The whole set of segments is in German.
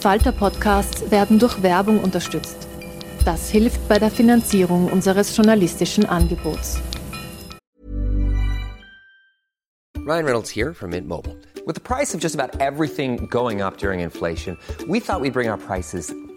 Falter-Podcasts werden durch Werbung unterstützt. Das hilft bei der Finanzierung unseres journalistischen Angebots. Ryan Reynolds here from Mint Mobile. With the price of just about everything going up during inflation, we thought we'd bring our prices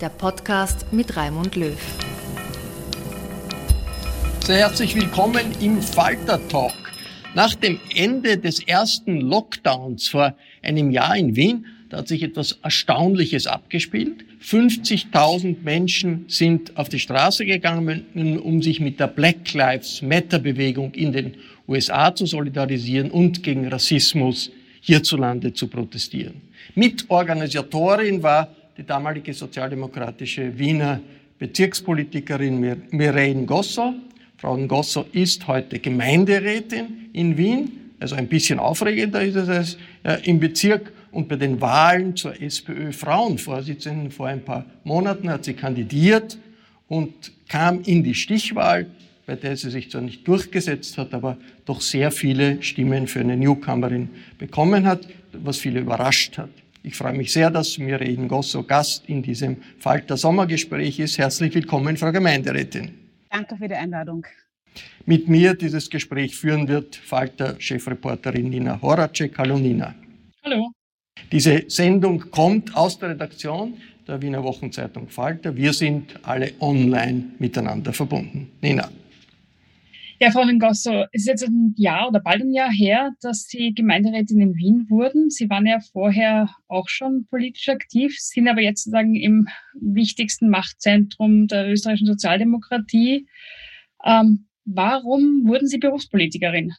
der Podcast mit Raimund Löw. Sehr herzlich willkommen im Falter Talk. Nach dem Ende des ersten Lockdowns vor einem Jahr in Wien, da hat sich etwas Erstaunliches abgespielt. 50.000 Menschen sind auf die Straße gegangen, um sich mit der Black Lives Matter Bewegung in den USA zu solidarisieren und gegen Rassismus hierzulande zu protestieren. Mitorganisatorin war die damalige sozialdemokratische Wiener Bezirkspolitikerin Mir- Mireille Gosso. Frau Gosso ist heute Gemeinderätin in Wien. Also ein bisschen aufregender ist es als äh, im Bezirk. Und bei den Wahlen zur SPÖ-Frauenvorsitzenden vor ein paar Monaten hat sie kandidiert und kam in die Stichwahl, bei der sie sich zwar nicht durchgesetzt hat, aber doch sehr viele Stimmen für eine Newcomerin bekommen hat, was viele überrascht hat. Ich freue mich sehr, dass Mireille Gosso Gast in diesem Falter Sommergespräch ist. Herzlich willkommen, Frau Gemeinderätin. Danke für die Einladung. Mit mir dieses Gespräch führen wird Falter-Chefreporterin Nina Horacek. Hallo Nina. Hallo. Diese Sendung kommt aus der Redaktion der Wiener Wochenzeitung Falter. Wir sind alle online miteinander verbunden. Nina. Ja, Frau Ngosso, es ist jetzt ein Jahr oder bald ein Jahr her, dass Sie Gemeinderätin in Wien wurden. Sie waren ja vorher auch schon politisch aktiv, sind aber jetzt sozusagen im wichtigsten Machtzentrum der österreichischen Sozialdemokratie. Ähm, warum wurden Sie Berufspolitikerin?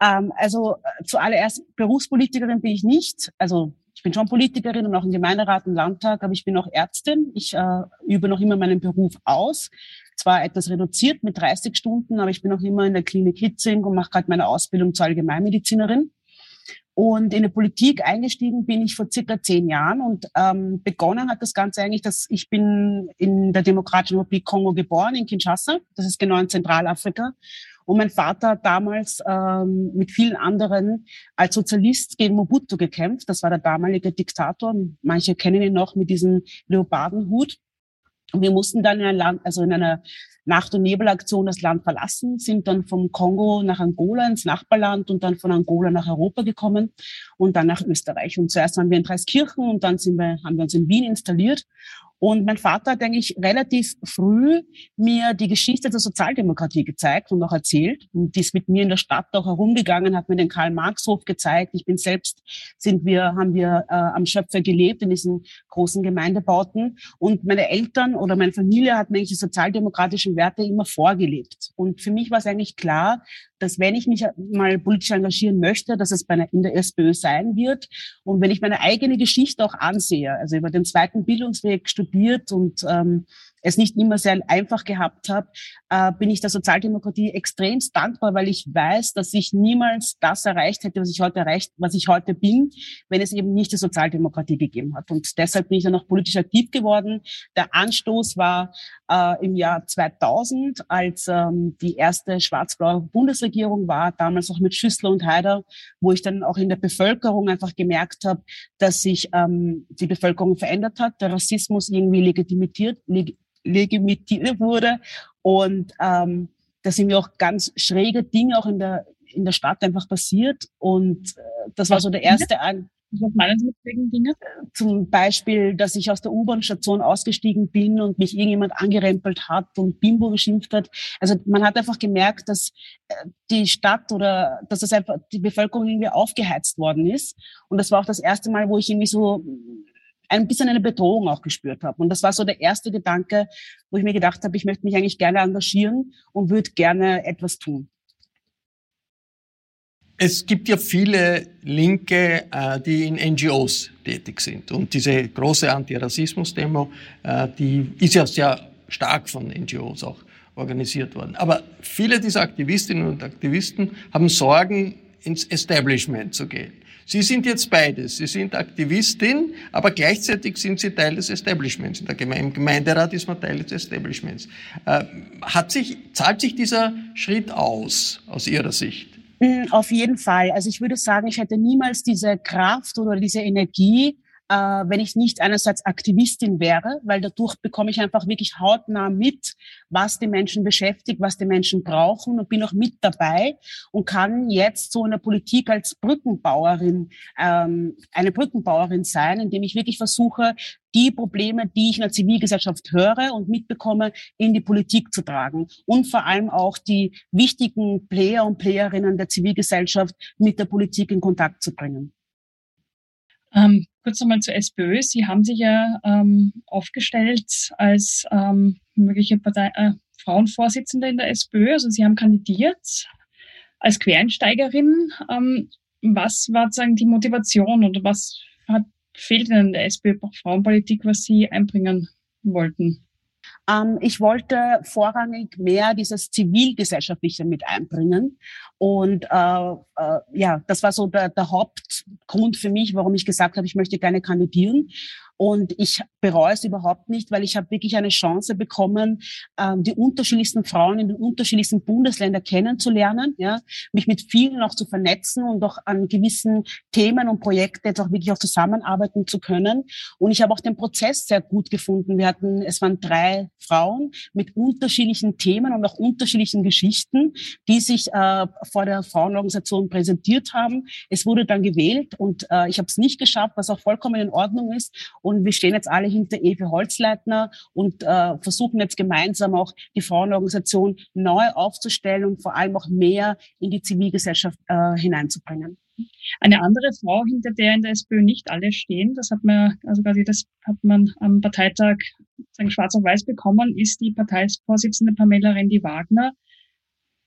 Ähm, also äh, zuallererst Berufspolitikerin bin ich nicht. Also ich bin schon Politikerin und auch im Gemeinderat und Landtag, aber ich bin auch Ärztin. Ich äh, übe noch immer meinen Beruf aus. Zwar etwas reduziert mit 30 Stunden, aber ich bin auch immer in der Klinik Hitzing und mache gerade meine Ausbildung zur Allgemeinmedizinerin. Und in die Politik eingestiegen bin ich vor circa zehn Jahren und ähm, begonnen hat das Ganze eigentlich, dass ich bin in der Demokratischen Republik Kongo geboren, in Kinshasa. Das ist genau in Zentralafrika. Und mein Vater hat damals ähm, mit vielen anderen als Sozialist gegen Mobutu gekämpft. Das war der damalige Diktator. Manche kennen ihn noch mit diesem Leopardenhut. Und wir mussten dann in Land, also in einer Nacht- und Nebelaktion das Land verlassen, sind dann vom Kongo nach Angola ins Nachbarland und dann von Angola nach Europa gekommen und dann nach Österreich. Und zuerst waren wir in Dreiskirchen und dann sind wir, haben wir uns in Wien installiert. Und mein Vater hat eigentlich relativ früh mir die Geschichte der Sozialdemokratie gezeigt und auch erzählt. Und die ist mit mir in der Stadt auch herumgegangen, hat mir den Karl-Marx-Hof gezeigt. Ich bin selbst, sind wir, haben wir äh, am Schöpfer gelebt in diesen großen Gemeindebauten. Und meine Eltern oder meine Familie hat mir eigentlich die sozialdemokratischen Werte immer vorgelebt. Und für mich war es eigentlich klar, dass wenn ich mich mal politisch engagieren möchte, dass es bei einer, in der SPÖ sein wird. Und wenn ich meine eigene Geschichte auch ansehe, also über den zweiten Bildungsweg studiert und ähm, es nicht immer sehr einfach gehabt habe, äh, bin ich der Sozialdemokratie extremst dankbar, weil ich weiß, dass ich niemals das erreicht hätte, was ich heute erreicht, was ich heute bin, wenn es eben nicht die Sozialdemokratie gegeben hat. Und deshalb bin ich dann auch politisch aktiv geworden. Der Anstoß war äh, im Jahr 2000, als ähm, die erste schwarz-blaue Bundesregierung war, damals auch mit Schüssler und Haider, wo ich dann auch in der Bevölkerung einfach gemerkt habe, dass sich ähm, die Bevölkerung verändert hat, der Rassismus irgendwie legitimiert, leg legitimiert wurde und ähm, da sind mir auch ganz schräge Dinge auch in der in der Stadt einfach passiert und äh, das war so der erste An was meinen Sie mit schrägen Dingen? Zum Beispiel, dass ich aus der U-Bahn-Station ausgestiegen bin und mich irgendjemand angerempelt hat und Bimbo geschimpft hat. Also man hat einfach gemerkt, dass äh, die Stadt oder dass es einfach die Bevölkerung irgendwie aufgeheizt worden ist. Und das war auch das erste Mal, wo ich irgendwie so ein bisschen eine Bedrohung auch gespürt habe. Und das war so der erste Gedanke, wo ich mir gedacht habe, ich möchte mich eigentlich gerne engagieren und würde gerne etwas tun. Es gibt ja viele Linke, äh, die in NGOs tätig sind. Und diese große Antirassismus-Demo, äh, die ist ja sehr stark von NGOs auch organisiert worden. Aber viele dieser Aktivistinnen und Aktivisten haben Sorgen, ins Establishment zu gehen. Sie sind jetzt beides. Sie sind Aktivistin, aber gleichzeitig sind Sie Teil des Establishments. Im Gemeinderat ist man Teil des Establishments. Äh, hat sich, zahlt sich dieser Schritt aus, aus Ihrer Sicht? Mm, auf jeden Fall. Also ich würde sagen, ich hätte niemals diese Kraft oder diese Energie, äh, wenn ich nicht einerseits Aktivistin wäre, weil dadurch bekomme ich einfach wirklich hautnah mit, was die Menschen beschäftigt, was die Menschen brauchen und bin auch mit dabei und kann jetzt so in der Politik als Brückenbauerin ähm, eine Brückenbauerin sein, indem ich wirklich versuche, die Probleme, die ich in der Zivilgesellschaft höre und mitbekomme, in die Politik zu tragen und vor allem auch die wichtigen Player und Playerinnen der Zivilgesellschaft mit der Politik in Kontakt zu bringen. Ähm, kurz nochmal zur SPÖ. Sie haben sich ja ähm, aufgestellt als ähm, mögliche Partei, äh, Frauenvorsitzende in der SPÖ. Also Sie haben kandidiert als Quereinsteigerin. Ähm, was war sozusagen die Motivation oder was hat, fehlt Ihnen in der SPÖ Frauenpolitik, was Sie einbringen wollten? Ähm, ich wollte vorrangig mehr dieses Zivilgesellschaftliche mit einbringen. Und äh, äh, ja, das war so der, der Hauptgrund für mich, warum ich gesagt habe, ich möchte gerne kandidieren. Und ich bereue es überhaupt nicht, weil ich habe wirklich eine Chance bekommen, ähm, die unterschiedlichsten Frauen in den unterschiedlichsten Bundesländern kennenzulernen, ja, mich mit vielen auch zu vernetzen und auch an gewissen Themen und Projekten jetzt auch wirklich auch zusammenarbeiten zu können. Und ich habe auch den Prozess sehr gut gefunden. Wir hatten, es waren drei Frauen mit unterschiedlichen Themen und auch unterschiedlichen Geschichten, die sich äh, vor der Frauenorganisation präsentiert haben. Es wurde dann gewählt und äh, ich habe es nicht geschafft, was auch vollkommen in Ordnung ist. Und wir stehen jetzt alle hinter Ewe Holzleitner und äh, versuchen jetzt gemeinsam auch die Frauenorganisation neu aufzustellen und vor allem auch mehr in die Zivilgesellschaft äh, hineinzubringen. Eine andere Frau, hinter der in der SPÖ nicht alle stehen, das hat man, also quasi das hat man am Parteitag sagen, schwarz auf weiß bekommen, ist die Parteivorsitzende Pamela Rendi-Wagner,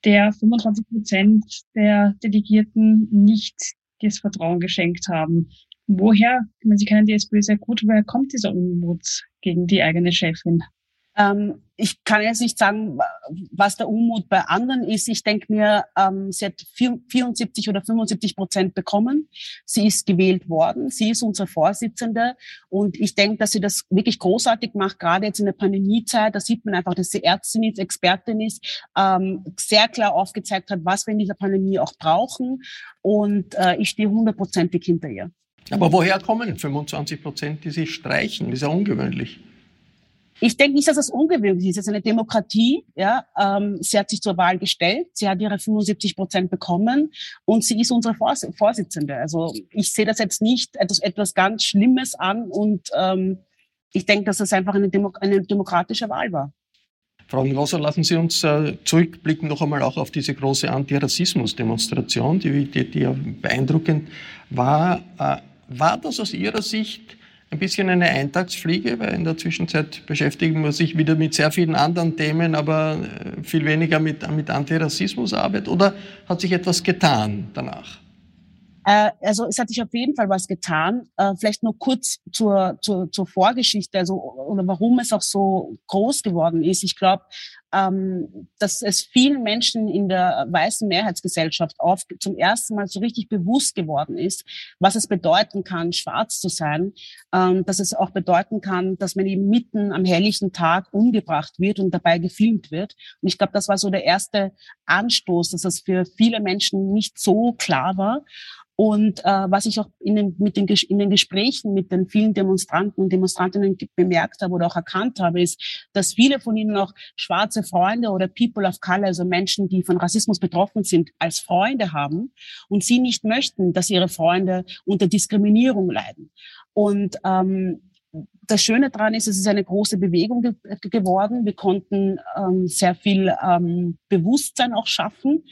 der 25 Prozent der Delegierten nicht das Vertrauen geschenkt haben. Woher, ich meine, Sie kennen die SPÖ sehr gut, woher kommt dieser Unmut gegen die eigene Chefin? Ähm, ich kann jetzt nicht sagen, was der Unmut bei anderen ist. Ich denke mir, ähm, sie hat 74 oder 75 Prozent bekommen. Sie ist gewählt worden. Sie ist unsere Vorsitzende. Und ich denke, dass sie das wirklich großartig macht, gerade jetzt in der Pandemiezeit. Da sieht man einfach, dass sie Ärztin ist, Expertin ist, ähm, sehr klar aufgezeigt hat, was wir in dieser Pandemie auch brauchen. Und äh, ich stehe hundertprozentig hinter ihr. Aber woher kommen 25 Prozent, die Sie streichen? Das ist ja ungewöhnlich. Ich denke nicht, dass das ungewöhnlich ist. Es ist eine Demokratie. Ja, ähm, sie hat sich zur Wahl gestellt. Sie hat ihre 75 Prozent bekommen und sie ist unsere Vors Vorsitzende. Also ich sehe das jetzt nicht etwas, etwas ganz Schlimmes an und ähm, ich denke, dass das einfach eine, Demo eine demokratische Wahl war. Frau Ngoser, lassen Sie uns äh, zurückblicken noch einmal auch auf diese große Antirassismus-Demonstration, die, die, die ja beeindruckend war. Äh, war das aus Ihrer Sicht ein bisschen eine Eintagsfliege, weil in der Zwischenzeit beschäftigen wir sich wieder mit sehr vielen anderen Themen, aber äh, viel weniger mit, mit Antirassismusarbeit? Oder hat sich etwas getan danach? Äh, also es hat sich auf jeden Fall was getan. Äh, vielleicht nur kurz zur, zur, zur Vorgeschichte, also oder warum es auch so groß geworden ist. Ich glaube, ähm, dass es vielen Menschen in der weißen Mehrheitsgesellschaft auf, zum ersten Mal so richtig bewusst geworden ist, was es bedeuten kann, schwarz zu sein, ähm, dass es auch bedeuten kann, dass man eben mitten am helllichen Tag umgebracht wird und dabei gefilmt wird. Und ich glaube, das war so der erste Anstoß, dass das für viele Menschen nicht so klar war. Und äh, was ich auch in den, mit den, in den Gesprächen mit den vielen Demonstranten und Demonstrantinnen bemerkt habe oder auch erkannt habe, ist, dass viele von ihnen auch schwarze Freunde oder People of Color, also Menschen, die von Rassismus betroffen sind, als Freunde haben und sie nicht möchten, dass ihre Freunde unter Diskriminierung leiden. Und ähm, das Schöne daran ist, es ist eine große Bewegung ge geworden. Wir konnten ähm, sehr viel ähm, Bewusstsein auch schaffen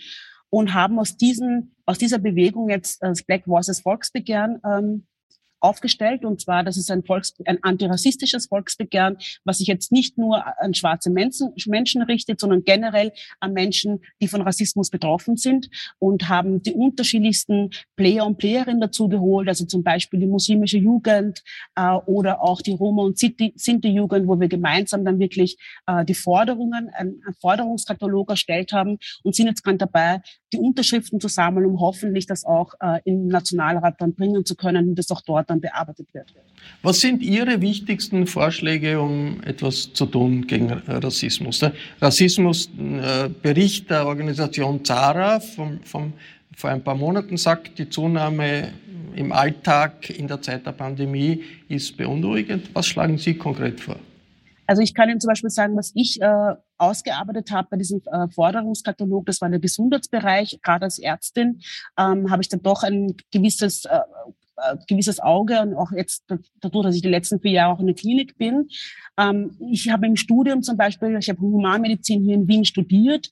und haben aus diesen aus dieser Bewegung jetzt das Black Voices Volksbegehren ähm, aufgestellt. Und zwar, das ist ein, Volks-, ein antirassistisches Volksbegehren, was sich jetzt nicht nur an schwarze Menschen, Menschen richtet, sondern generell an Menschen, die von Rassismus betroffen sind und haben die unterschiedlichsten Player und Playerinnen dazu geholt, also zum Beispiel die muslimische Jugend äh, oder auch die Roma- und Sinti-Jugend, wo wir gemeinsam dann wirklich äh, die Forderungen, einen Forderungskatalog erstellt haben und sind jetzt gerade dabei, die Unterschriften zu sammeln, um hoffentlich das auch äh, im Nationalrat dann bringen zu können und das auch dort dann bearbeitet wird. Was sind Ihre wichtigsten Vorschläge, um etwas zu tun gegen Rassismus? Der Rassismusbericht äh, der Organisation ZARA vom, vom, vor ein paar Monaten sagt, die Zunahme im Alltag in der Zeit der Pandemie ist beunruhigend. Was schlagen Sie konkret vor? Also ich kann Ihnen zum Beispiel sagen, was ich äh, ausgearbeitet habe bei diesem äh, Forderungskatalog, das war der Gesundheitsbereich. Gerade als Ärztin ähm, habe ich dann doch ein gewisses äh, äh, gewisses Auge und auch jetzt dadurch, dass ich die letzten vier Jahre auch in der Klinik bin. Ähm, ich habe im Studium zum Beispiel, ich habe Humanmedizin hier in Wien studiert,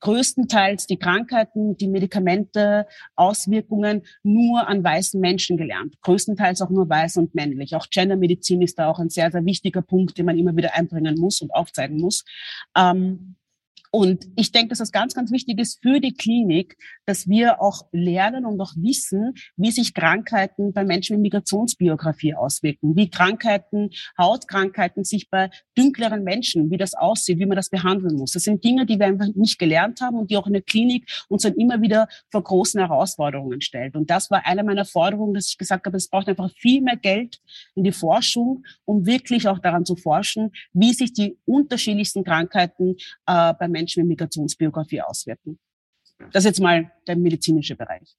größtenteils die Krankheiten, die Medikamente, Auswirkungen nur an weißen Menschen gelernt. Größtenteils auch nur weiß und männlich. Auch Gendermedizin ist da auch ein sehr, sehr wichtiger Punkt, den man immer wieder einbringen muss und aufzeigen muss. Ähm, und ich denke, dass das ganz, ganz wichtig ist für die Klinik, dass wir auch lernen und auch wissen, wie sich Krankheiten bei Menschen mit Migrationsbiografie auswirken, wie Krankheiten, Hautkrankheiten sich bei dünkleren Menschen, wie das aussieht, wie man das behandeln muss. Das sind Dinge, die wir einfach nicht gelernt haben und die auch in der Klinik uns dann immer wieder vor großen Herausforderungen stellt. Und das war eine meiner Forderungen, dass ich gesagt habe, es braucht einfach viel mehr Geld in die Forschung, um wirklich auch daran zu forschen, wie sich die unterschiedlichsten Krankheiten äh, bei Menschen Menschen mit Migrationsbiografie auswirken. Das ist jetzt mal der medizinische Bereich.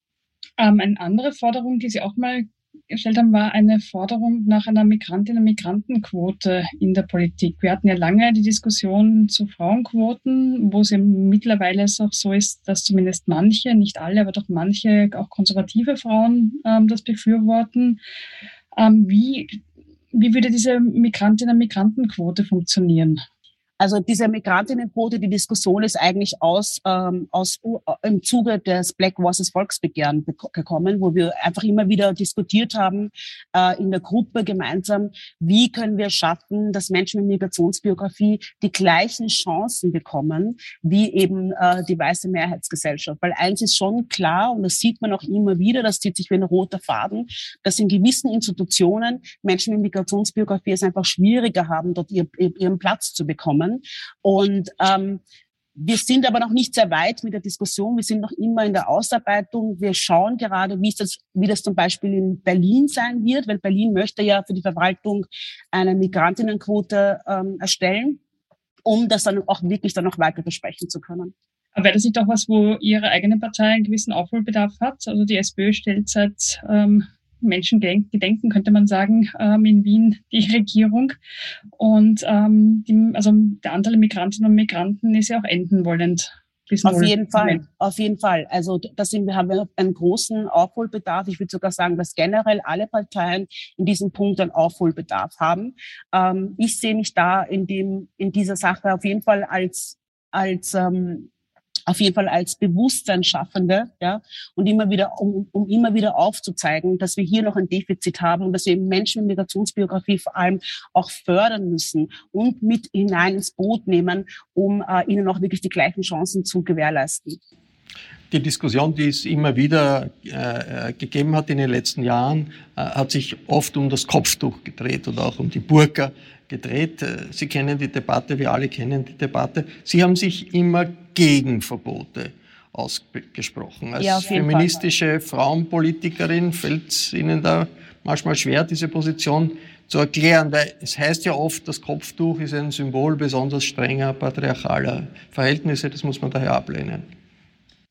Ähm, eine andere Forderung, die Sie auch mal gestellt haben, war eine Forderung nach einer Migrantinnen- und Migrantenquote in der Politik. Wir hatten ja lange die Diskussion zu Frauenquoten, wo es ja mittlerweile auch so ist, dass zumindest manche, nicht alle, aber doch manche, auch konservative Frauen ähm, das befürworten. Ähm, wie, wie würde diese Migrantinnen- und Migrantenquote funktionieren? Also diese Migrantinnenquote, die Diskussion ist eigentlich aus, ähm, aus äh, im Zuge des Black Voices Volksbegehren gekommen, wo wir einfach immer wieder diskutiert haben äh, in der Gruppe gemeinsam, wie können wir schaffen, dass Menschen mit Migrationsbiografie die gleichen Chancen bekommen wie eben äh, die weiße Mehrheitsgesellschaft. Weil eins ist schon klar und das sieht man auch immer wieder, das zieht sich wie ein roter Faden, dass in gewissen Institutionen Menschen mit Migrationsbiografie es einfach schwieriger haben, dort ihr, ihren Platz zu bekommen und ähm, wir sind aber noch nicht sehr weit mit der Diskussion. Wir sind noch immer in der Ausarbeitung. Wir schauen gerade, wie, das, wie das zum Beispiel in Berlin sein wird, weil Berlin möchte ja für die Verwaltung eine Migrantinnenquote ähm, erstellen, um das dann auch wirklich dann noch weiter besprechen zu können. Aber wäre das nicht auch was, wo Ihre eigene Partei einen gewissen Aufholbedarf hat? Also die SPÖ stellt seit ähm, Menschen gedenken, könnte man sagen, ähm, in Wien die Regierung. Und ähm, die, also der Anteil Migrantinnen und Migranten ist ja auch enden wollend. Auf jeden Fall, auf jeden Fall. Also da sind wir haben wir einen großen Aufholbedarf. Ich würde sogar sagen, dass generell alle Parteien in diesem Punkt einen Aufholbedarf haben. Ähm, ich sehe mich da in dem in dieser Sache auf jeden Fall als als ähm, auf jeden Fall als Bewusstseinsschaffende, ja, und immer wieder, um, um immer wieder aufzuzeigen, dass wir hier noch ein Defizit haben und dass wir Menschen mit Migrationsbiografie vor allem auch fördern müssen und mit hinein ins Boot nehmen, um äh, ihnen auch wirklich die gleichen Chancen zu gewährleisten. Die Diskussion, die es immer wieder äh, äh, gegeben hat in den letzten Jahren, äh, hat sich oft um das Kopftuch gedreht oder auch um die Burka gedreht. Äh, Sie kennen die Debatte, wir alle kennen die Debatte. Sie haben sich immer gegen Verbote ausgesprochen. Als ja, feministische Frauenpolitikerin fällt es Ihnen da manchmal schwer, diese Position zu erklären, weil es heißt ja oft, das Kopftuch ist ein Symbol besonders strenger patriarchaler Verhältnisse, das muss man daher ablehnen.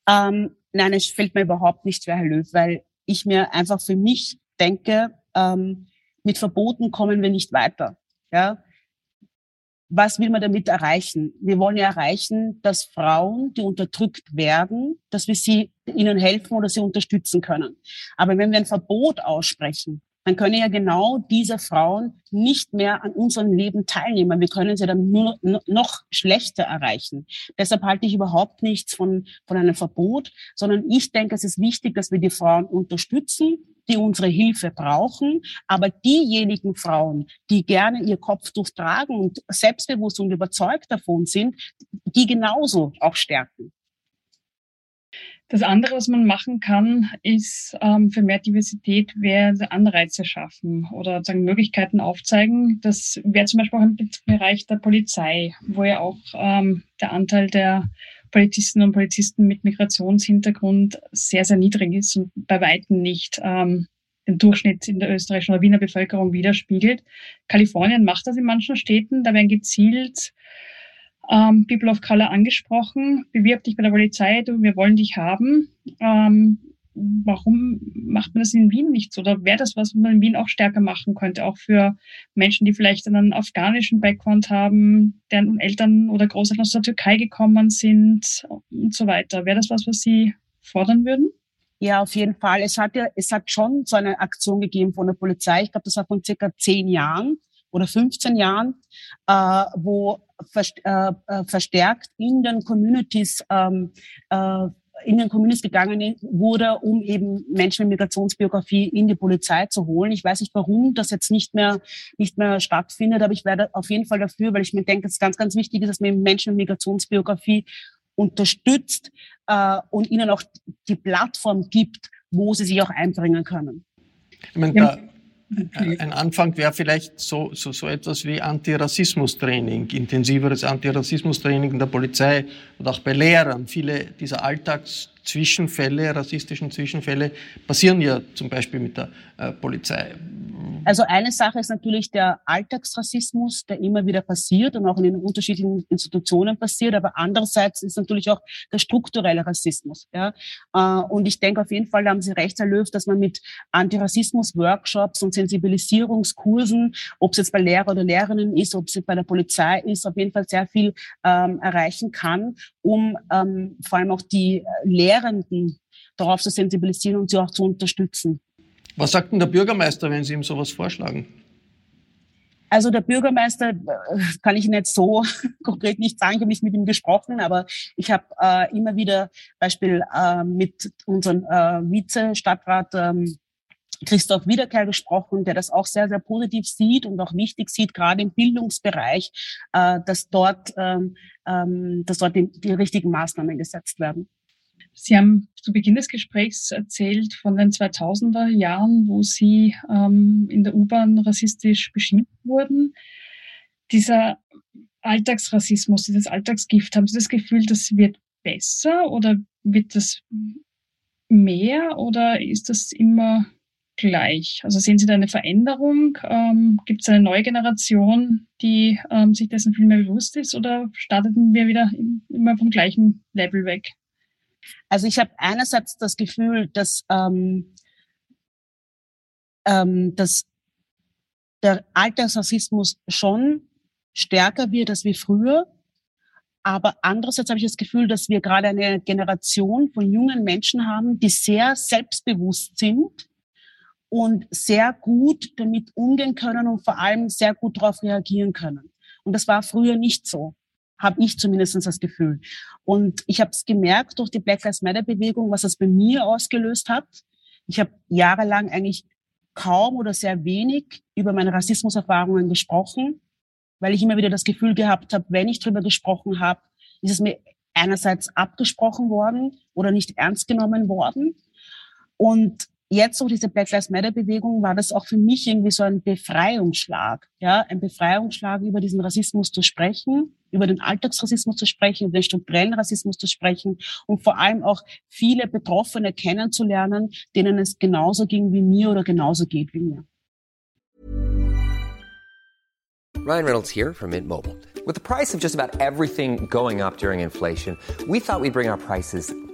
Ähm, nein, es fällt mir überhaupt nicht schwer, Herr Löw, weil ich mir einfach für mich denke, ähm, mit Verboten kommen wir nicht weiter. Ja? Was will man damit erreichen? Wir wollen ja erreichen, dass Frauen, die unterdrückt werden, dass wir sie ihnen helfen oder sie unterstützen können. Aber wenn wir ein Verbot aussprechen, dann können ja genau diese Frauen nicht mehr an unserem Leben teilnehmen. Wir können sie dann nur noch schlechter erreichen. Deshalb halte ich überhaupt nichts von, von einem Verbot, sondern ich denke, es ist wichtig, dass wir die Frauen unterstützen, die unsere Hilfe brauchen. Aber diejenigen Frauen, die gerne ihr Kopftuch tragen und selbstbewusst und überzeugt davon sind, die genauso auch stärken. Das andere, was man machen kann, ist ähm, für mehr Diversität wäre Anreize schaffen oder sagen Möglichkeiten aufzeigen. Das wäre zum Beispiel auch im Bereich der Polizei, wo ja auch ähm, der Anteil der Polizisten und Polizisten mit Migrationshintergrund sehr, sehr niedrig ist und bei weitem nicht ähm, den Durchschnitt in der österreichischen oder Wiener Bevölkerung widerspiegelt. Kalifornien macht das in manchen Städten. Da werden gezielt ähm, People of Color angesprochen, bewirb dich bei der Polizei, du, wir wollen dich haben. Ähm, warum macht man das in Wien nicht so? Oder wäre das was, was man in Wien auch stärker machen könnte, auch für Menschen, die vielleicht einen afghanischen Background haben, deren Eltern oder Großeltern aus der Türkei gekommen sind und so weiter. Wäre das was, was Sie fordern würden? Ja, auf jeden Fall. Es hat ja, es hat schon so eine Aktion gegeben von der Polizei. Ich glaube, das war von circa zehn Jahren oder 15 Jahren, äh, wo verstärkt in den Communities ähm, äh, in den Communities gegangen wurde, um eben Menschen mit Migrationsbiografie in die Polizei zu holen. Ich weiß nicht, warum das jetzt nicht mehr, nicht mehr stattfindet, aber ich werde auf jeden Fall dafür, weil ich mir denke, es ist ganz, ganz wichtig ist, dass man Menschen mit Migrationsbiografie unterstützt äh, und ihnen auch die Plattform gibt, wo sie sich auch einbringen können. Ich meine, da, ein Anfang wäre vielleicht so, so, so etwas wie Antirassismus-Training, intensiveres Antirassismus-Training in der Polizei und auch bei Lehrern. Viele dieser Alltagszwischenfälle, rassistischen Zwischenfälle, passieren ja zum Beispiel mit der äh, Polizei. Also eine Sache ist natürlich der Alltagsrassismus, der immer wieder passiert und auch in den unterschiedlichen Institutionen passiert. Aber andererseits ist natürlich auch der strukturelle Rassismus. Ja? Äh, und ich denke auf jeden Fall, da haben Sie recht, Herr Löw, dass man mit Antirassismus-Workshops und Sensibilisierungskursen, ob es jetzt bei Lehrer oder Lehrerinnen ist, ob es bei der Polizei ist, auf jeden Fall sehr viel ähm, erreichen kann, um ähm, vor allem auch die Lehrenden darauf zu sensibilisieren und sie auch zu unterstützen. Was sagt denn der Bürgermeister, wenn Sie ihm sowas vorschlagen? Also der Bürgermeister äh, kann ich jetzt so konkret nicht sagen, ich habe nicht mit ihm gesprochen, aber ich habe äh, immer wieder Beispiel äh, mit unserem äh, Vize-Stadtrat ähm, Christoph Wiederkehr gesprochen, der das auch sehr, sehr positiv sieht und auch wichtig sieht, gerade im Bildungsbereich, äh, dass dort, ähm, ähm, dass dort die, die richtigen Maßnahmen gesetzt werden. Sie haben zu Beginn des Gesprächs erzählt von den 2000er Jahren, wo Sie ähm, in der U-Bahn rassistisch beschimpft wurden. Dieser Alltagsrassismus, dieses Alltagsgift, haben Sie das Gefühl, das wird besser oder wird das mehr oder ist das immer gleich? Also sehen Sie da eine Veränderung? Ähm, Gibt es eine neue Generation, die ähm, sich dessen viel mehr bewusst ist oder starteten wir wieder immer vom gleichen Level weg? Also ich habe einerseits das Gefühl, dass, ähm, ähm, dass der Alltagsrassismus schon stärker wird als wie früher. Aber andererseits habe ich das Gefühl, dass wir gerade eine Generation von jungen Menschen haben, die sehr selbstbewusst sind und sehr gut damit umgehen können und vor allem sehr gut darauf reagieren können. Und das war früher nicht so habe ich zumindest das Gefühl. Und ich habe es gemerkt durch die Black Lives Matter Bewegung, was das bei mir ausgelöst hat. Ich habe jahrelang eigentlich kaum oder sehr wenig über meine Rassismuserfahrungen gesprochen, weil ich immer wieder das Gefühl gehabt habe, wenn ich drüber gesprochen habe, ist es mir einerseits abgesprochen worden oder nicht ernst genommen worden. Und jetzt so diese Black Lives Matter Bewegung war das auch für mich irgendwie so ein Befreiungsschlag, ja, ein Befreiungsschlag über diesen Rassismus zu sprechen, über den Alltagsrassismus zu sprechen, über den strukturellen Rassismus zu sprechen und vor allem auch viele Betroffene kennenzulernen, denen es genauso ging wie mir oder genauso geht wie mir. Ryan Reynolds here from Mint Mobile. With the price of just about everything going up during inflation, we thought we'd bring our prices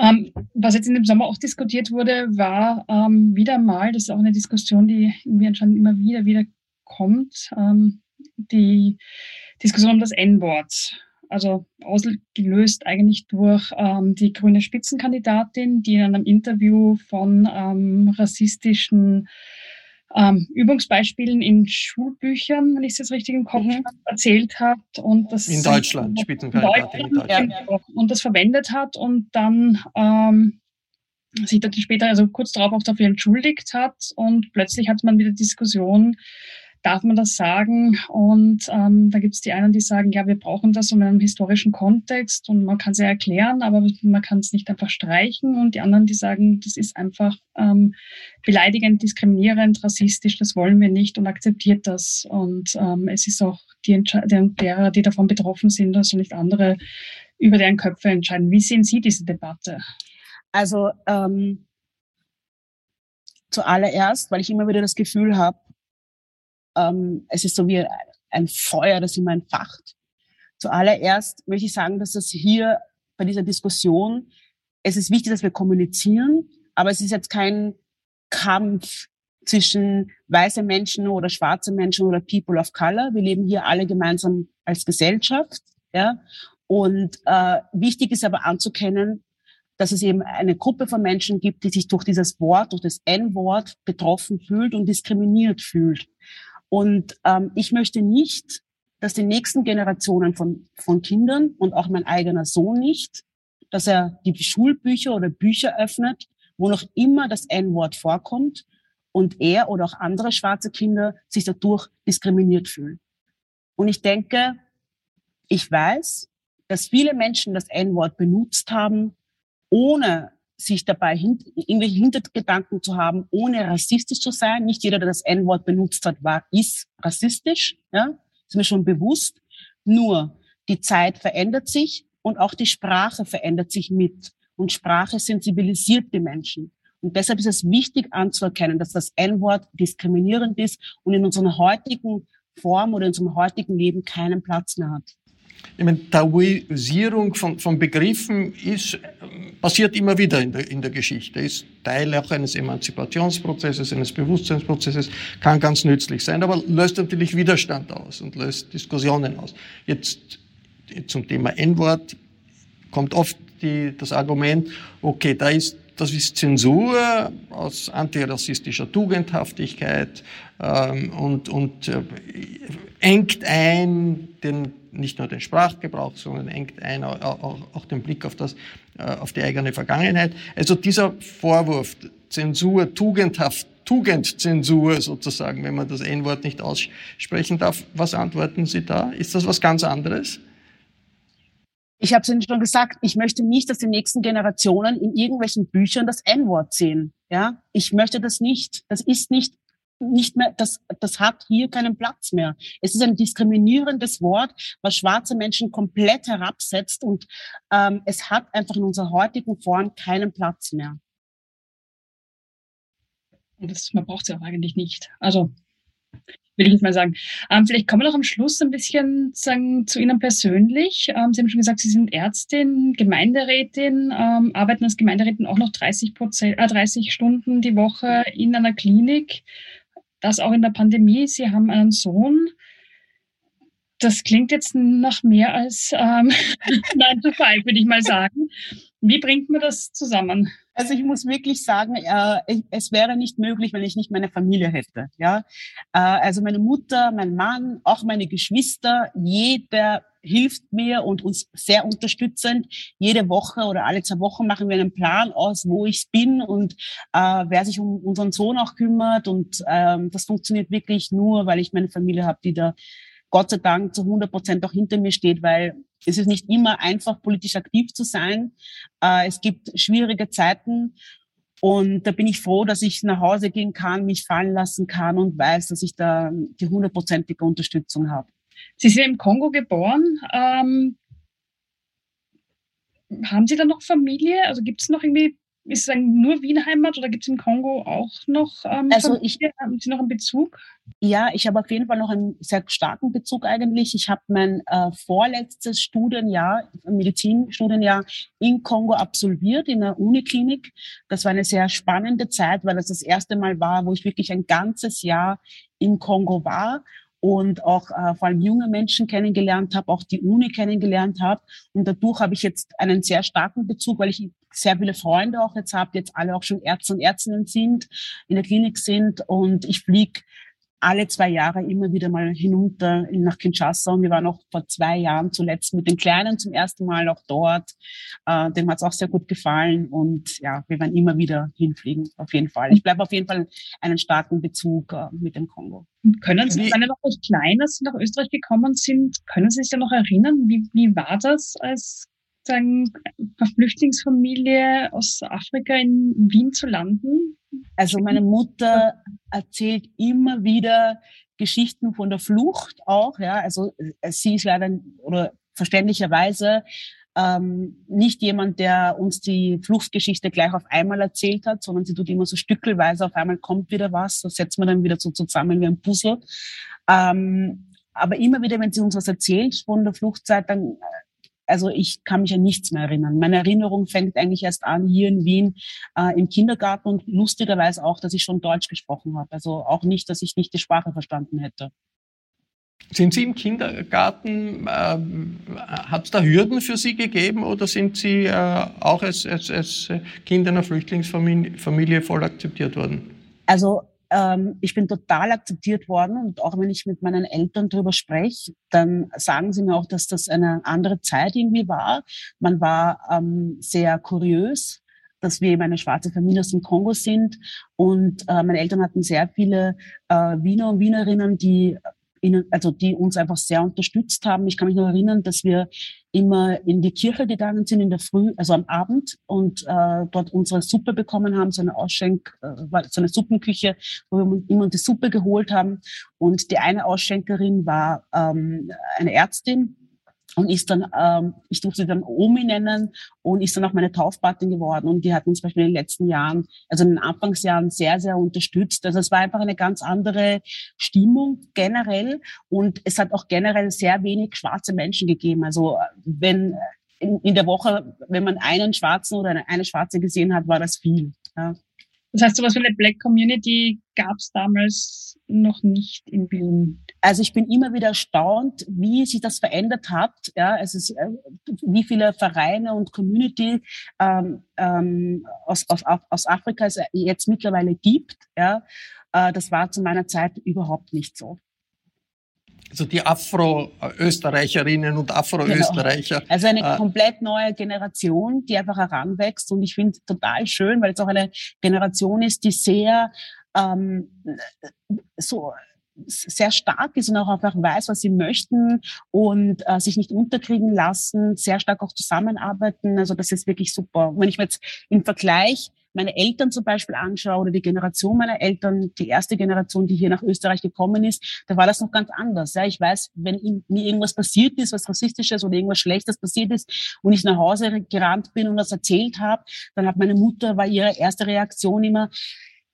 Ähm, was jetzt in dem Sommer auch diskutiert wurde, war ähm, wieder mal, das ist auch eine Diskussion, die irgendwie anscheinend immer wieder, wieder kommt, ähm, die Diskussion um das N-Wort. Also ausgelöst eigentlich durch ähm, die grüne Spitzenkandidatin, die in einem Interview von ähm, rassistischen ähm, Übungsbeispielen in Schulbüchern, wenn ich es jetzt richtig im Kopf habe, erzählt hat. Und das In Deutschland, Spitzenkandidatin in Deutschland. Genau, und das verwendet hat und dann ähm, sich dann später, also kurz darauf auch dafür entschuldigt hat und plötzlich hat man wieder Diskussion, darf man das sagen? Und ähm, da gibt es die einen, die sagen, ja, wir brauchen das in einem historischen Kontext und man kann es ja erklären, aber man kann es nicht einfach streichen. Und die anderen, die sagen, das ist einfach ähm, beleidigend, diskriminierend, rassistisch, das wollen wir nicht und akzeptiert das. Und ähm, es ist auch die Entscheidung derer, die davon betroffen sind, also nicht andere über deren Köpfe entscheiden. Wie sehen Sie diese Debatte? Also ähm, zuallererst, weil ich immer wieder das Gefühl habe, ähm, es ist so wie ein Feuer, das immer entfacht. Zuallererst möchte ich sagen, dass das hier bei dieser Diskussion, es ist wichtig, dass wir kommunizieren, aber es ist jetzt kein Kampf zwischen weiße Menschen oder schwarze Menschen oder People of Color. Wir leben hier alle gemeinsam als Gesellschaft. Ja? Und äh, wichtig ist aber anzukennen, dass es eben eine Gruppe von Menschen gibt, die sich durch dieses Wort, durch das N-Wort betroffen fühlt und diskriminiert fühlt. Und ähm, ich möchte nicht, dass die nächsten Generationen von, von Kindern und auch mein eigener Sohn nicht, dass er die Schulbücher oder Bücher öffnet, wo noch immer das N-Wort vorkommt und er oder auch andere schwarze Kinder sich dadurch diskriminiert fühlen. Und ich denke, ich weiß, dass viele Menschen das N-Wort benutzt haben, ohne sich dabei hint irgendwelche Hintergedanken zu haben, ohne rassistisch zu sein. Nicht jeder, der das N-Wort benutzt hat, war, ist rassistisch. Ja, ist mir schon bewusst. Nur die Zeit verändert sich und auch die Sprache verändert sich mit. Und Sprache sensibilisiert die Menschen. Und deshalb ist es wichtig anzuerkennen, dass das N-Wort diskriminierend ist und in unserer heutigen Form oder in unserem heutigen Leben keinen Platz mehr hat. Ich meine, Taoisierung von, von Begriffen ist, passiert immer wieder in der, in der Geschichte, ist Teil auch eines Emanzipationsprozesses, eines Bewusstseinsprozesses, kann ganz nützlich sein, aber löst natürlich Widerstand aus und löst Diskussionen aus. Jetzt zum Thema N-Wort kommt oft die, das Argument, okay, da ist das ist Zensur aus antirassistischer Tugendhaftigkeit ähm, und, und äh, engt ein den nicht nur den Sprachgebrauch, sondern engt ein auch, auch den Blick auf, das, äh, auf die eigene Vergangenheit. Also dieser Vorwurf, Zensur, tugendhaft, Tugendzensur sozusagen, wenn man das N-Wort nicht aussprechen darf, was antworten Sie da? Ist das was ganz anderes? Ich habe es Ihnen schon gesagt, ich möchte nicht, dass die nächsten Generationen in irgendwelchen Büchern das N-Wort sehen. Ja, ich möchte das nicht. Das ist nicht nicht mehr, das, das hat hier keinen Platz mehr. Es ist ein diskriminierendes Wort, was schwarze Menschen komplett herabsetzt und ähm, es hat einfach in unserer heutigen Form keinen Platz mehr. Das, man braucht es ja auch eigentlich nicht. Also will ich jetzt mal sagen. Ähm, vielleicht kommen wir noch am Schluss ein bisschen sagen, zu Ihnen persönlich. Ähm, Sie haben schon gesagt, Sie sind Ärztin, Gemeinderätin, ähm, arbeiten als Gemeinderätin auch noch 30, Prozent, äh, 30 Stunden die Woche in einer Klinik das auch in der Pandemie. Sie haben einen Sohn. Das klingt jetzt nach mehr als ähm, 9 to 5, würde ich mal sagen. Wie bringt man das zusammen? Also ich muss wirklich sagen, äh, es wäre nicht möglich, wenn ich nicht meine Familie hätte. Ja, äh, also meine Mutter, mein Mann, auch meine Geschwister, jeder hilft mir und uns sehr unterstützend. Jede Woche oder alle zwei Wochen machen wir einen Plan aus, wo ich bin und äh, wer sich um unseren Sohn auch kümmert. Und ähm, das funktioniert wirklich nur, weil ich meine Familie habe, die da Gott sei Dank zu 100 Prozent auch hinter mir steht, weil es ist nicht immer einfach, politisch aktiv zu sein. Äh, es gibt schwierige Zeiten und da bin ich froh, dass ich nach Hause gehen kann, mich fallen lassen kann und weiß, dass ich da die hundertprozentige Unterstützung habe. Sie sind im Kongo geboren. Ähm, haben Sie da noch Familie? Also gibt es noch irgendwie ist es nur Wien Heimat oder gibt es im Kongo auch noch ähm, also ich, haben Sie noch einen Bezug? Ja, ich habe auf jeden Fall noch einen sehr starken Bezug eigentlich. Ich habe mein äh, vorletztes Studienjahr, Medizinstudienjahr in Kongo absolviert, in der Uniklinik. Das war eine sehr spannende Zeit, weil das das erste Mal war, wo ich wirklich ein ganzes Jahr in Kongo war und auch äh, vor allem junge Menschen kennengelernt habe, auch die Uni kennengelernt habe. Und dadurch habe ich jetzt einen sehr starken Bezug, weil ich sehr viele Freunde auch jetzt habe, jetzt alle auch schon Ärzte und Ärztinnen sind, in der Klinik sind. Und ich fliege alle zwei Jahre immer wieder mal hinunter nach Kinshasa. Und wir waren auch vor zwei Jahren zuletzt mit den Kleinen zum ersten Mal auch dort. Äh, dem hat es auch sehr gut gefallen. Und ja, wir werden immer wieder hinfliegen, auf jeden Fall. Ich bleibe auf jeden Fall einen starken Bezug äh, mit dem Kongo. Können Sie, wenn Sie noch recht klein, als Sie nach Österreich gekommen sind, können Sie sich ja noch erinnern, wie, wie war das als sagen, Flüchtlingsfamilie aus Afrika in Wien zu landen? Also meine Mutter erzählt immer wieder Geschichten von der Flucht auch. Ja, also äh, sie ist leider oder verständlicherweise ähm, nicht jemand, der uns die Fluchtgeschichte gleich auf einmal erzählt hat, sondern sie tut immer so stückelweise, auf einmal kommt wieder was, das setzt man dann wieder so zusammen wie ein Puzzle. Ähm, aber immer wieder, wenn sie uns was erzählt von der Fluchtzeit, dann also ich kann mich an nichts mehr erinnern. Meine Erinnerung fängt eigentlich erst an hier in Wien äh, im Kindergarten und lustigerweise auch, dass ich schon Deutsch gesprochen habe. Also auch nicht, dass ich nicht die Sprache verstanden hätte. Sind Sie im Kindergarten, äh, hat es da Hürden für Sie gegeben oder sind Sie äh, auch als, als, als Kind einer Flüchtlingsfamilie voll akzeptiert worden? Also ähm, ich bin total akzeptiert worden und auch wenn ich mit meinen Eltern darüber spreche, dann sagen sie mir auch, dass das eine andere Zeit irgendwie war. Man war ähm, sehr kuriös, dass wir eben eine schwarze Familie aus dem Kongo sind und äh, meine Eltern hatten sehr viele äh, Wiener und Wienerinnen, die ihnen, also die uns einfach sehr unterstützt haben. Ich kann mich noch erinnern, dass wir immer in die Kirche gegangen sind in der Früh, also am Abend und äh, dort unsere Suppe bekommen haben, so eine Ausschenk, äh, so eine Suppenküche, wo wir immer die Suppe geholt haben. Und die eine Ausschenkerin war ähm, eine Ärztin, und ist dann, ähm, ich durfte sie dann Omi nennen und ist dann auch meine Taufpatin geworden und die hat uns zum Beispiel in den letzten Jahren, also in den Anfangsjahren sehr, sehr unterstützt. Also es war einfach eine ganz andere Stimmung generell und es hat auch generell sehr wenig schwarze Menschen gegeben. Also wenn in, in der Woche, wenn man einen Schwarzen oder eine, eine Schwarze gesehen hat, war das viel. Ja. Das heißt, sowas wie eine Black Community gab es damals noch nicht in Wien. Also ich bin immer wieder erstaunt, wie sich das verändert hat. Ja, es äh, wie viele Vereine und Community ähm, ähm, aus, aus, aus Afrika es jetzt mittlerweile gibt. Ja, äh, das war zu meiner Zeit überhaupt nicht so also die Afro-Österreicherinnen und Afro-Österreicher. Genau. Also eine äh, komplett neue Generation, die einfach heranwächst. Und ich finde es total schön, weil es auch eine Generation ist, die sehr ähm, so sehr stark ist und auch einfach weiß, was sie möchten und äh, sich nicht unterkriegen lassen, sehr stark auch zusammenarbeiten. Also das ist wirklich super. Wenn ich mir jetzt im Vergleich meine Eltern zum Beispiel anschaue oder die Generation meiner Eltern, die erste Generation, die hier nach Österreich gekommen ist, da war das noch ganz anders. Ja, ich weiß, wenn mir irgendwas passiert ist, was rassistisches oder irgendwas Schlechtes passiert ist und ich nach Hause gerannt bin und das erzählt habe, dann hat meine Mutter, war ihre erste Reaktion immer,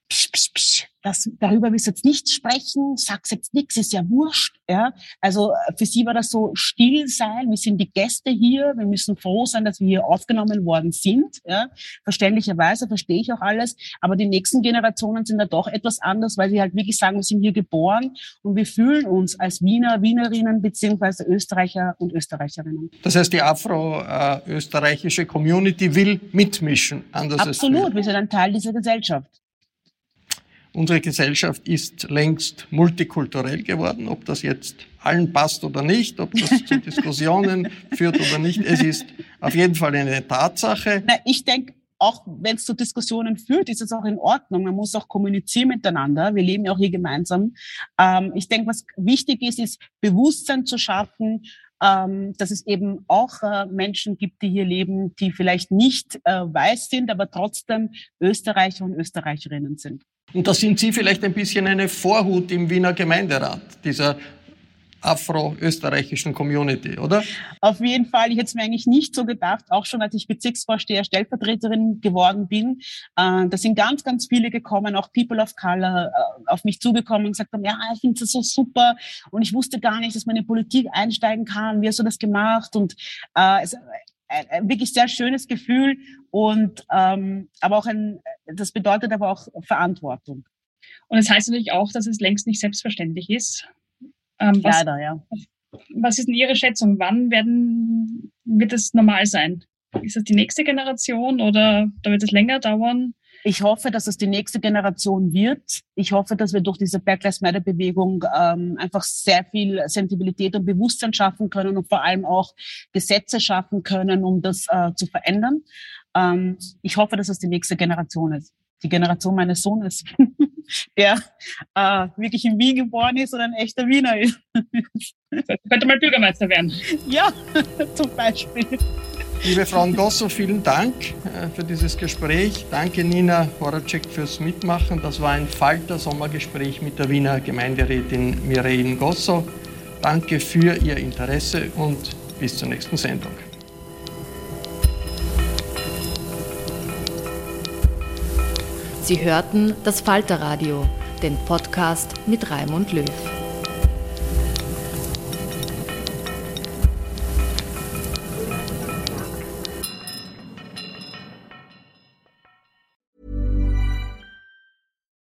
psch, psch, psch, das, darüber willst du jetzt nicht sprechen, sag's jetzt nichts, ist ja wurscht. Ja? Also äh, für sie war das so still sein, wir sind die Gäste hier, wir müssen froh sein, dass wir hier aufgenommen worden sind. Ja? Verständlicherweise verstehe ich auch alles, aber die nächsten Generationen sind da doch etwas anders, weil sie halt wirklich sagen, wir sind hier geboren und wir fühlen uns als Wiener, Wienerinnen beziehungsweise Österreicher und Österreicherinnen. Das heißt, die afro-österreichische Community will mitmischen. Anders Absolut, wir sind ein Teil dieser Gesellschaft. Unsere Gesellschaft ist längst multikulturell geworden. Ob das jetzt allen passt oder nicht, ob das zu Diskussionen führt oder nicht, es ist auf jeden Fall eine Tatsache. Na, ich denke, auch wenn es zu Diskussionen führt, ist es auch in Ordnung. Man muss auch kommunizieren miteinander. Wir leben ja auch hier gemeinsam. Ähm, ich denke, was wichtig ist, ist Bewusstsein zu schaffen, ähm, dass es eben auch äh, Menschen gibt, die hier leben, die vielleicht nicht äh, weiß sind, aber trotzdem Österreicher und Österreicherinnen sind. Und da sind Sie vielleicht ein bisschen eine Vorhut im Wiener Gemeinderat, dieser afro-österreichischen Community, oder? Auf jeden Fall. Ich hätte es mir eigentlich nicht so gedacht, auch schon als ich Bezirksvorsteher, Stellvertreterin geworden bin. Äh, da sind ganz, ganz viele gekommen, auch People of Color, äh, auf mich zugekommen und gesagt haben, ja, ich finde das so super und ich wusste gar nicht, dass man in Politik einsteigen kann. Wie hast du das gemacht? Und äh, es, ein, wirklich sehr schönes Gefühl und ähm, aber auch ein, das bedeutet aber auch Verantwortung. Und es das heißt natürlich auch, dass es längst nicht selbstverständlich ist. Ähm, was, Leider, ja. Was ist denn Ihre Schätzung? Wann werden, wird es normal sein? Ist das die nächste Generation oder da wird es länger dauern? Ich hoffe, dass es die nächste Generation wird. Ich hoffe, dass wir durch diese Black Lives Matter Bewegung ähm, einfach sehr viel Sensibilität und Bewusstsein schaffen können und vor allem auch Gesetze schaffen können, um das äh, zu verändern. Ähm, ich hoffe, dass es die nächste Generation ist. Die Generation meines Sohnes, der äh, wirklich in Wien geboren ist und ein echter Wiener ist. Könnte mal Bürgermeister werden. Ja, zum Beispiel. Liebe Frau Ngosso, vielen Dank äh, für dieses Gespräch. Danke Nina Horacek fürs Mitmachen. Das war ein Falter-Sommergespräch mit der Wiener Gemeinderätin Mireille Ngosso. Danke für Ihr Interesse und bis zur nächsten Sendung. Sie hörten das Falterradio, den Podcast mit Raimund Löw.